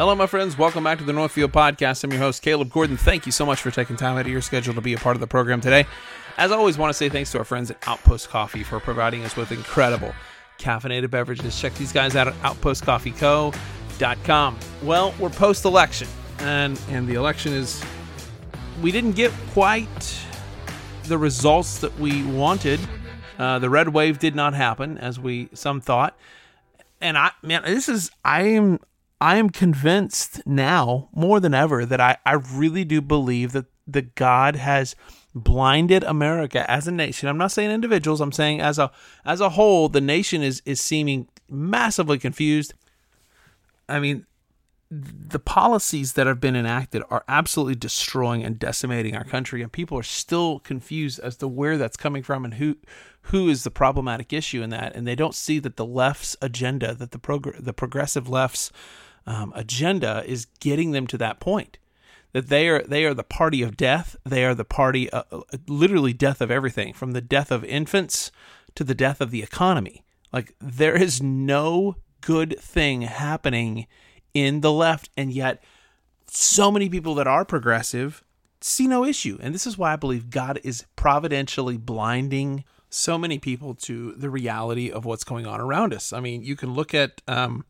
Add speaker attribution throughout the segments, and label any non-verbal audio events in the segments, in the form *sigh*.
Speaker 1: Hello, my friends. Welcome back to the Northfield Podcast. I'm your host, Caleb Gordon. Thank you so much for taking time out of your schedule to be a part of the program today. As always, want to say thanks to our friends at Outpost Coffee for providing us with incredible caffeinated beverages. Check these guys out at outpostcoffeeco.com. Well, we're post election, and, and the election is, we didn't get quite the results that we wanted. Uh, the red wave did not happen as we some thought. And I, man, this is, I am, I am convinced now more than ever that I, I really do believe that the God has blinded America as a nation. I'm not saying individuals. I'm saying as a as a whole, the nation is is seeming massively confused. I mean, the policies that have been enacted are absolutely destroying and decimating our country, and people are still confused as to where that's coming from and who who is the problematic issue in that. And they don't see that the left's agenda, that the prog- the progressive left's um, agenda, is getting them to that point that they are they are the party of death. They are the party, uh, uh, literally death of everything, from the death of infants to the death of the economy. Like there is no good thing happening in the left, and yet so many people that are progressive see no issue. And this is why I believe God is providentially blinding so many people to the reality of what's going on around us. I mean, you can look at um,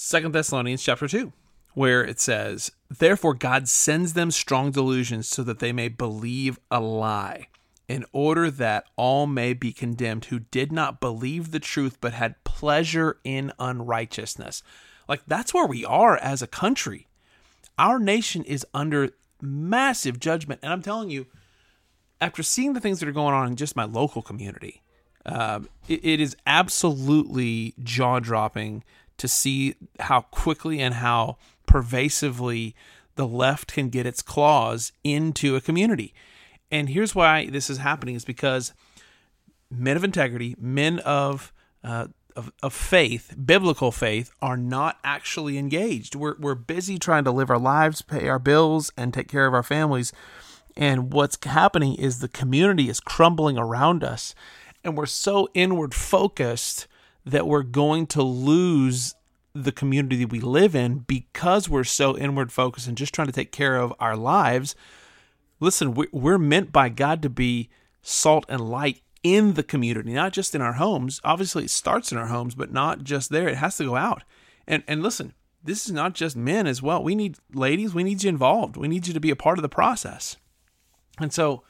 Speaker 1: Second Thessalonians chapter two where it says, Therefore God sends them strong delusions so that they may believe a lie, in order that all may be condemned who did not believe the truth but had pleasure in unrighteousness. Like that's where we are as a country. Our nation is under massive judgment. And I'm telling you, after seeing the things that are going on in just my local community, um, it, it is absolutely jaw dropping to see how quickly and how pervasively the left can get its claws into a community. And here's why this is happening is because men of integrity, men of uh, of, of faith, biblical faith, are not actually engaged. We're, we're busy trying to live our lives, pay our bills, and take care of our families. And what's happening is the community is crumbling around us. And we're so inward focused that we're going to lose the community we live in because we're so inward focused and just trying to take care of our lives. Listen, we're meant by God to be salt and light in the community, not just in our homes. Obviously, it starts in our homes, but not just there. It has to go out. And and listen, this is not just men as well. We need ladies. We need you involved. We need you to be a part of the process. And so,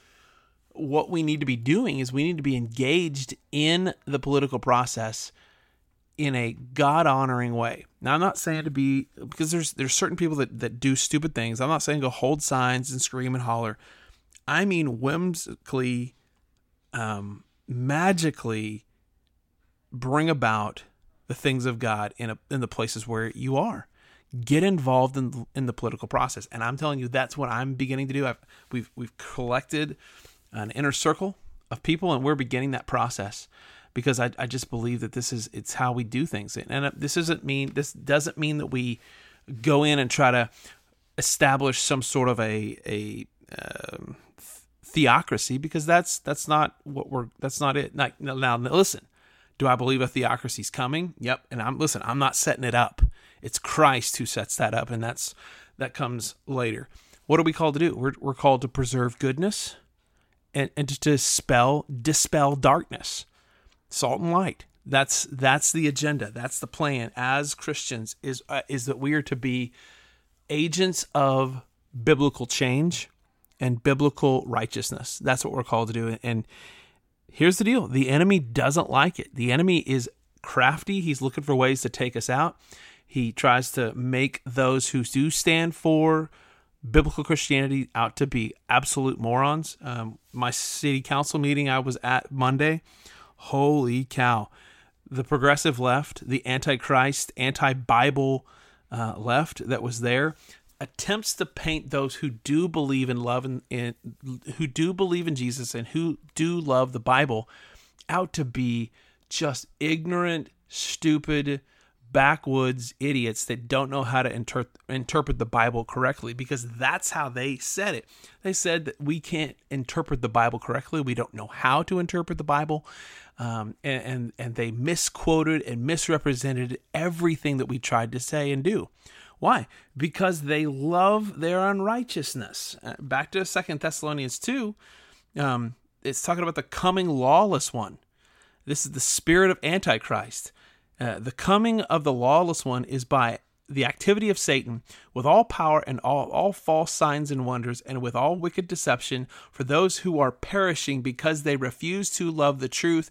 Speaker 1: what we need to be doing is we need to be engaged in the political process in a God honoring way. Now I'm not saying to be because there's there's certain people that, that do stupid things. I'm not saying go hold signs and scream and holler. I mean whimsically, um, magically bring about the things of God in a, in the places where you are. Get involved in in the political process, and I'm telling you that's what I'm beginning to do. I've, we've we've collected an inner circle of people, and we're beginning that process because I, I just believe that this is it's how we do things. And uh, this doesn't mean this doesn't mean that we go in and try to establish some sort of a a um, theocracy because that's that's not what we're that's not it. Now, now listen do I believe a theocracy is coming? Yep. And I'm listen I'm not setting it up. It's Christ who sets that up and that's that comes later. What are we called to do? We're, we're called to preserve goodness and, and to dispel dispel darkness salt and light. That's that's the agenda. That's the plan as christians is uh, is that we are to be agents of biblical change and biblical righteousness. That's what we're called to do. And here's the deal. The enemy doesn't like it. The enemy is crafty. He's looking for ways to take us out. He tries to make those who do stand for biblical christianity out to be absolute morons. Um, my city council meeting i was at monday Holy cow. The progressive left, the antichrist, anti Bible uh, left that was there, attempts to paint those who do believe in love and, and who do believe in Jesus and who do love the Bible out to be just ignorant, stupid, backwoods idiots that don't know how to inter- interpret the Bible correctly because that's how they said it. They said that we can't interpret the Bible correctly. We don't know how to interpret the Bible. Um, and, and, and they misquoted and misrepresented everything that we tried to say and do. Why? Because they love their unrighteousness. Uh, back to Second Thessalonians 2, um, it's talking about the coming lawless one. This is the spirit of Antichrist. Uh, the coming of the lawless one is by the activity of Satan with all power and all, all false signs and wonders and with all wicked deception for those who are perishing because they refuse to love the truth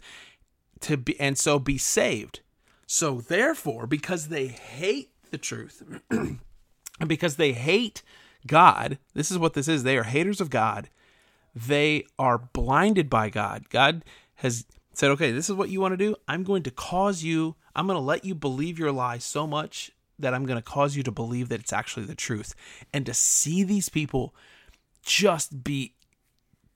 Speaker 1: to be and so be saved. So therefore, because they hate the truth *clears throat* and because they hate God, this is what this is. They are haters of God. They are blinded by God. God has said, okay, this is what you want to do. I'm going to cause you, I'm going to let you believe your lie so much that I'm going to cause you to believe that it's actually the truth. And to see these people just be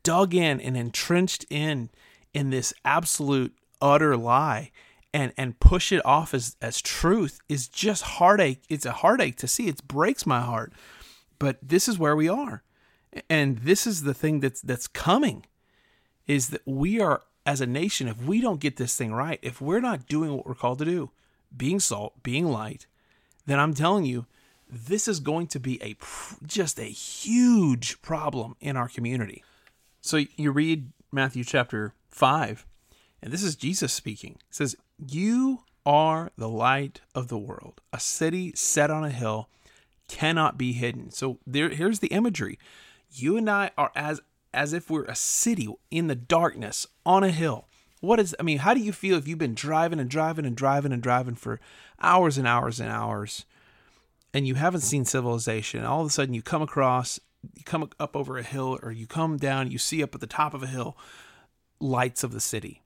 Speaker 1: dug in and entrenched in in this absolute utter lie and and push it off as as truth is just heartache. It's a heartache to see. It breaks my heart. But this is where we are. And this is the thing that's that's coming is that we are as a nation, if we don't get this thing right, if we're not doing what we're called to do, being salt, being light, then I'm telling you, this is going to be a just a huge problem in our community. So you read Matthew chapter 5, and this is Jesus speaking. It says, "You are the light of the world. A city set on a hill cannot be hidden." So there here's the imagery. You and I are as as if we're a city in the darkness on a hill. What is, I mean, how do you feel if you've been driving and driving and driving and driving for hours and hours and hours and you haven't seen civilization? All of a sudden you come across, you come up over a hill or you come down, you see up at the top of a hill lights of the city.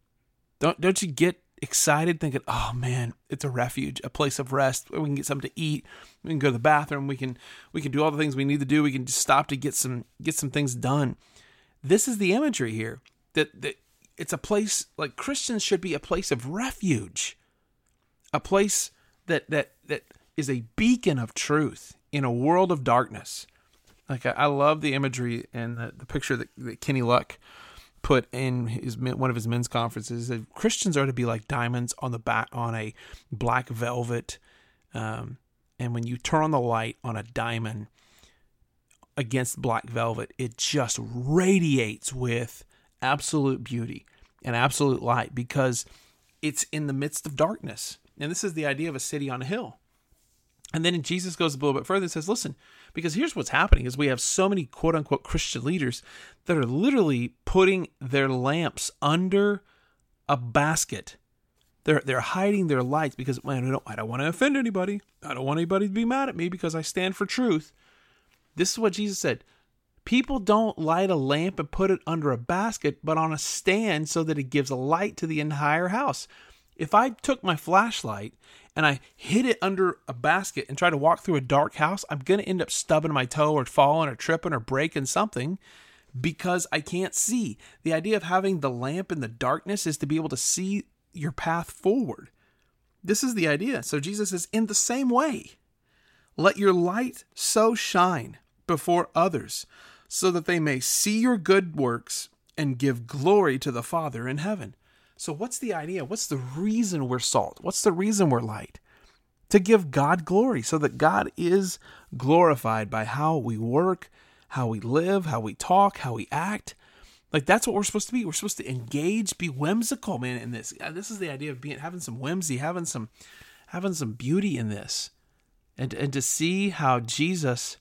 Speaker 1: Don't, don't you get excited thinking, oh man, it's a refuge, a place of rest where we can get something to eat. We can go to the bathroom. We can, we can do all the things we need to do. We can just stop to get some, get some things done this is the imagery here that, that it's a place like Christians should be a place of refuge, a place that that that is a beacon of truth in a world of darkness. Like I, I love the imagery and the, the picture that, that Kenny Luck put in his one of his men's conferences that Christians are to be like diamonds on the back on a black velvet, um, and when you turn on the light on a diamond, against black velvet, it just radiates with absolute beauty and absolute light because it's in the midst of darkness. And this is the idea of a city on a hill. And then Jesus goes a little bit further and says, listen, because here's what's happening is we have so many quote unquote Christian leaders that are literally putting their lamps under a basket. They're they're hiding their lights because man, I don't I don't want to offend anybody. I don't want anybody to be mad at me because I stand for truth. This is what Jesus said. People don't light a lamp and put it under a basket, but on a stand so that it gives a light to the entire house. If I took my flashlight and I hid it under a basket and tried to walk through a dark house, I'm going to end up stubbing my toe or falling or tripping or breaking something because I can't see. The idea of having the lamp in the darkness is to be able to see your path forward. This is the idea. So Jesus is in the same way. Let your light so shine before others, so that they may see your good works and give glory to the Father in heaven. So, what's the idea? What's the reason we're salt? What's the reason we're light? To give God glory, so that God is glorified by how we work, how we live, how we talk, how we act. Like that's what we're supposed to be. We're supposed to engage, be whimsical, man. In this, uh, this is the idea of being having some whimsy, having some, having some beauty in this, and and to see how Jesus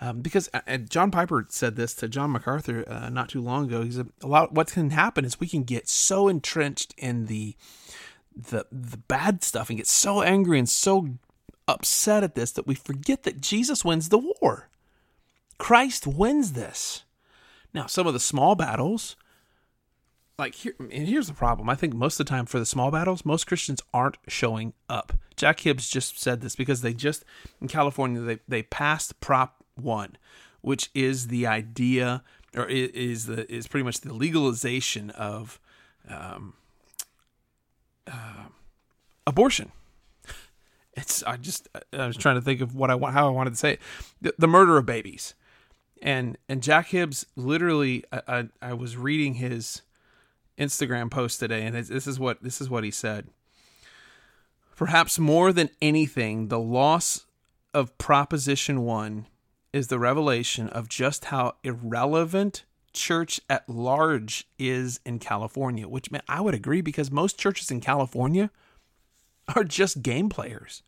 Speaker 1: um, because uh, John Piper said this to John MacArthur uh, not too long ago. He said a lot. What can happen is we can get so entrenched in the the the bad stuff and get so angry and so upset at this that we forget that Jesus wins the war. Christ wins this. Now, some of the small battles, like here, and here's the problem. I think most of the time for the small battles, most Christians aren't showing up. Jack Hibbs just said this because they just in California they they passed Prop one, which is the idea or is the is pretty much the legalization of um, uh, abortion. It's I just I was trying to think of what I want how I wanted to say it. The, the murder of babies, and and Jack Hibbs literally I, I, I was reading his Instagram post today, and this is what this is what he said. Perhaps more than anything, the loss of Proposition One is the revelation of just how irrelevant church at large is in California, which man, I would agree because most churches in California are just game players.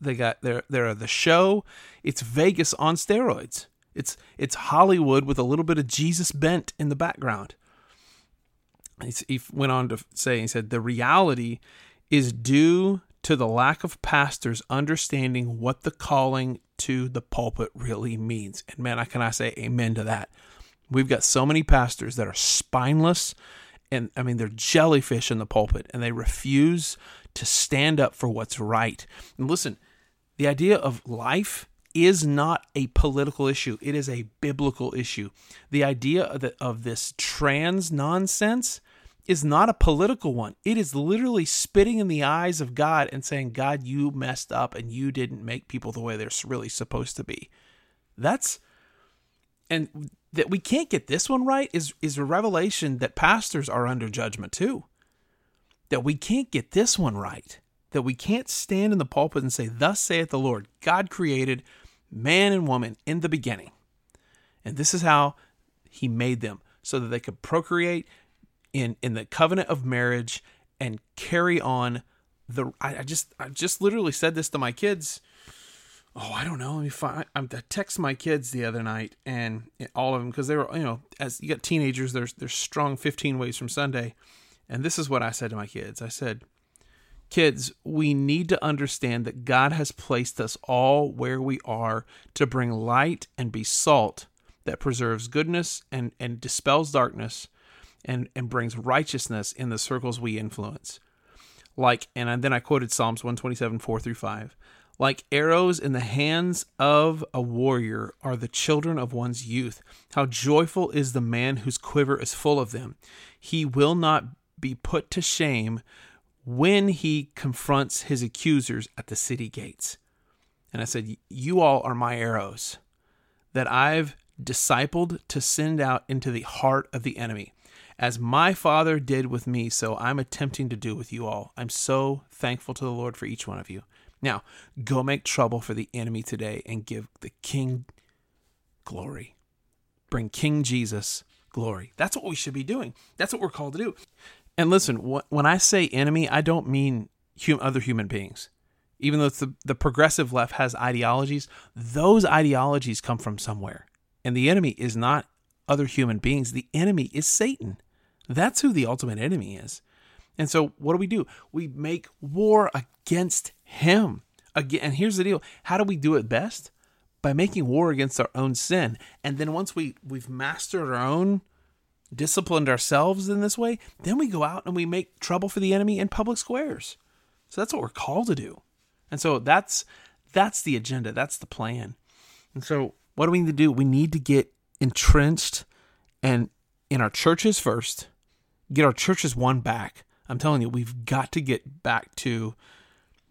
Speaker 1: They got they're they're the show. It's Vegas on steroids. It's it's Hollywood with a little bit of Jesus bent in the background. He went on to say he said the reality is due to the lack of pastors understanding what the calling to the pulpit really means. And man, I can I say amen to that. We've got so many pastors that are spineless and I mean they're jellyfish in the pulpit and they refuse to stand up for what's right. And listen, the idea of life is not a political issue. It is a biblical issue. The idea of, the, of this trans nonsense is not a political one. It is literally spitting in the eyes of God and saying, God, you messed up and you didn't make people the way they're really supposed to be. That's and that we can't get this one right is is a revelation that pastors are under judgment too. That we can't get this one right. That we can't stand in the pulpit and say, Thus saith the Lord, God created man and woman in the beginning. And this is how he made them so that they could procreate in in the covenant of marriage and carry on the I, I just I just literally said this to my kids. Oh, I don't know. Let me find. I, I text my kids the other night, and all of them because they were, you know, as you got teenagers, there's there's strong 15 ways from Sunday, and this is what I said to my kids. I said, Kids, we need to understand that God has placed us all where we are to bring light and be salt that preserves goodness and, and dispels darkness and, and brings righteousness in the circles we influence. Like, and then I quoted Psalms 127, 4 through 5. Like arrows in the hands of a warrior are the children of one's youth. How joyful is the man whose quiver is full of them. He will not be put to shame when he confronts his accusers at the city gates. And I said, You all are my arrows that I've discipled to send out into the heart of the enemy. As my Father did with me, so I'm attempting to do with you all. I'm so thankful to the Lord for each one of you. Now, go make trouble for the enemy today and give the King glory. Bring King Jesus glory. That's what we should be doing. That's what we're called to do. And listen, when I say enemy, I don't mean other human beings. Even though the, the progressive left has ideologies, those ideologies come from somewhere. And the enemy is not other human beings, the enemy is Satan. That's who the ultimate enemy is. And so what do we do? We make war against him. Again, and here's the deal. How do we do it best? By making war against our own sin. And then once we, we've mastered our own, disciplined ourselves in this way, then we go out and we make trouble for the enemy in public squares. So that's what we're called to do. And so that's that's the agenda. That's the plan. And so what do we need to do? We need to get entrenched and in our churches first get our churches won back. I'm telling you, we've got to get back to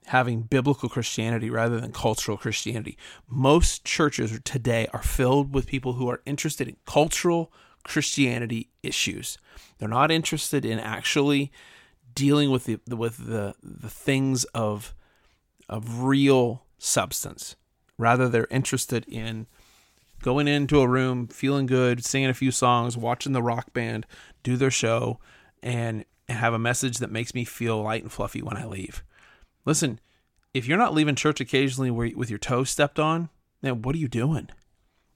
Speaker 1: having biblical Christianity rather than cultural Christianity. Most churches today are filled with people who are interested in cultural Christianity issues. They're not interested in actually dealing with the with the the things of of real substance. Rather, they're interested in going into a room, feeling good, singing a few songs, watching the rock band do their show, and have a message that makes me feel light and fluffy when I leave. Listen, if you're not leaving church occasionally with your toes stepped on, then what are you doing?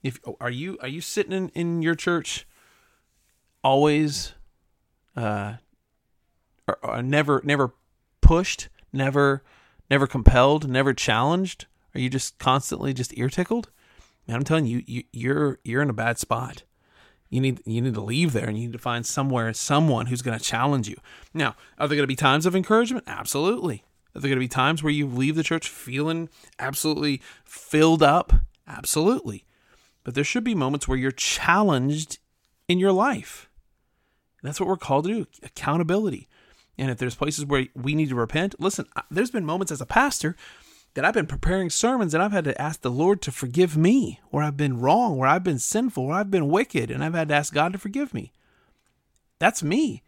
Speaker 1: If are you are you sitting in, in your church always uh or, or never never pushed, never never compelled, never challenged? Are you just constantly just ear tickled? Man, I'm telling you, you you're you're in a bad spot. You need you need to leave there and you need to find somewhere someone who's going to challenge you. Now, are there going to be times of encouragement? Absolutely. Are there going to be times where you leave the church feeling absolutely filled up? Absolutely. But there should be moments where you're challenged in your life. That's what we're called to do accountability. And if there's places where we need to repent, listen, there's been moments as a pastor that I've been preparing sermons and I've had to ask the Lord to forgive me where I've been wrong, where I've been sinful, where I've been wicked, and I've had to ask God to forgive me. That's me.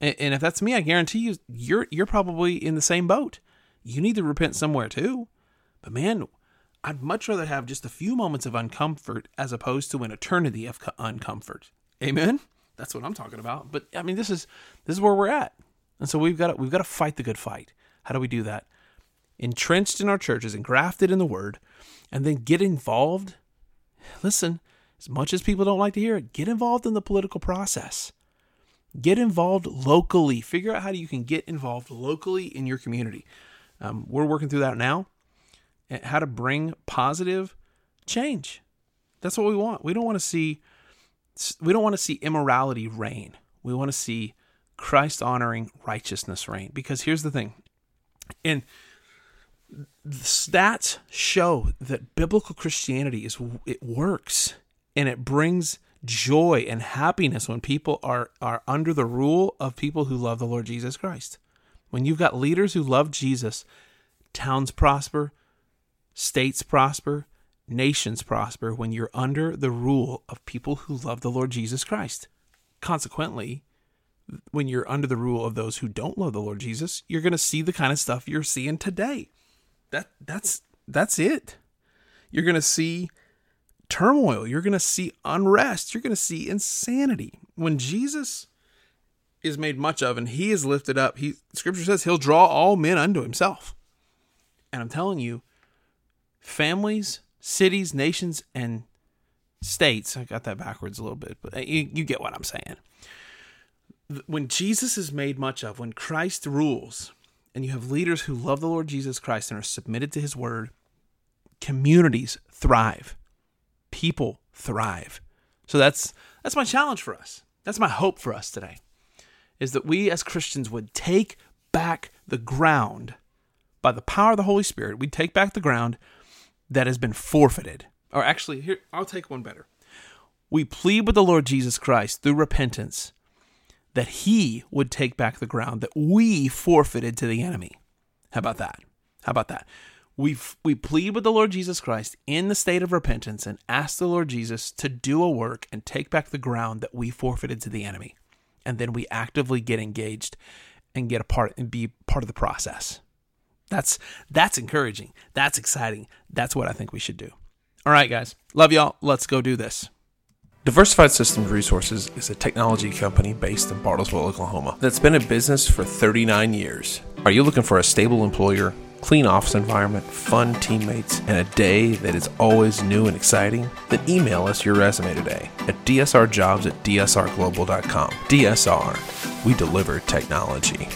Speaker 1: And if that's me, I guarantee you you're you're probably in the same boat. You need to repent somewhere too. But man, I'd much rather have just a few moments of uncomfort as opposed to an eternity of uncomfort. Amen. That's what I'm talking about. But I mean, this is this is where we're at, and so we've got to, we've got to fight the good fight. How do we do that? Entrenched in our churches and grafted in the word, and then get involved. Listen, as much as people don't like to hear it, get involved in the political process. Get involved locally. Figure out how you can get involved locally in your community. Um, we're working through that now. How to bring positive change. That's what we want. We don't want to see we don't want to see immorality reign. We want to see Christ honoring righteousness reign. Because here's the thing. And stats show that biblical Christianity is it works and it brings joy and happiness when people are are under the rule of people who love the Lord Jesus Christ. When you've got leaders who love Jesus, towns prosper, states prosper, nations prosper when you're under the rule of people who love the Lord Jesus Christ. Consequently, when you're under the rule of those who don't love the Lord Jesus, you're going to see the kind of stuff you're seeing today that that's that's it. You're going to see turmoil, you're going to see unrest, you're going to see insanity. When Jesus is made much of and he is lifted up, he scripture says he'll draw all men unto himself. And I'm telling you, families, cities, nations and states, I got that backwards a little bit, but uh, you, you get what I'm saying. When Jesus is made much of, when Christ rules, and you have leaders who love the Lord Jesus Christ and are submitted to his word, communities thrive. People thrive. So that's that's my challenge for us. That's my hope for us today. Is that we as Christians would take back the ground by the power of the Holy Spirit. We'd take back the ground that has been forfeited. Or actually, here I'll take one better. We plead with the Lord Jesus Christ through repentance that he would take back the ground that we forfeited to the enemy. How about that? How about that? We we plead with the Lord Jesus Christ in the state of repentance and ask the Lord Jesus to do a work and take back the ground that we forfeited to the enemy. And then we actively get engaged and get a part and be part of the process. That's that's encouraging. That's exciting. That's what I think we should do. All right, guys. Love y'all. Let's go do this. Diversified Systems Resources is a technology company based in Bartlesville, Oklahoma, that's been in business for 39 years. Are you looking for a stable employer, clean office environment, fun teammates, and a day that is always new and exciting? Then email us your resume today at dsrjobs at dsrglobal.com. DSR, we deliver technology.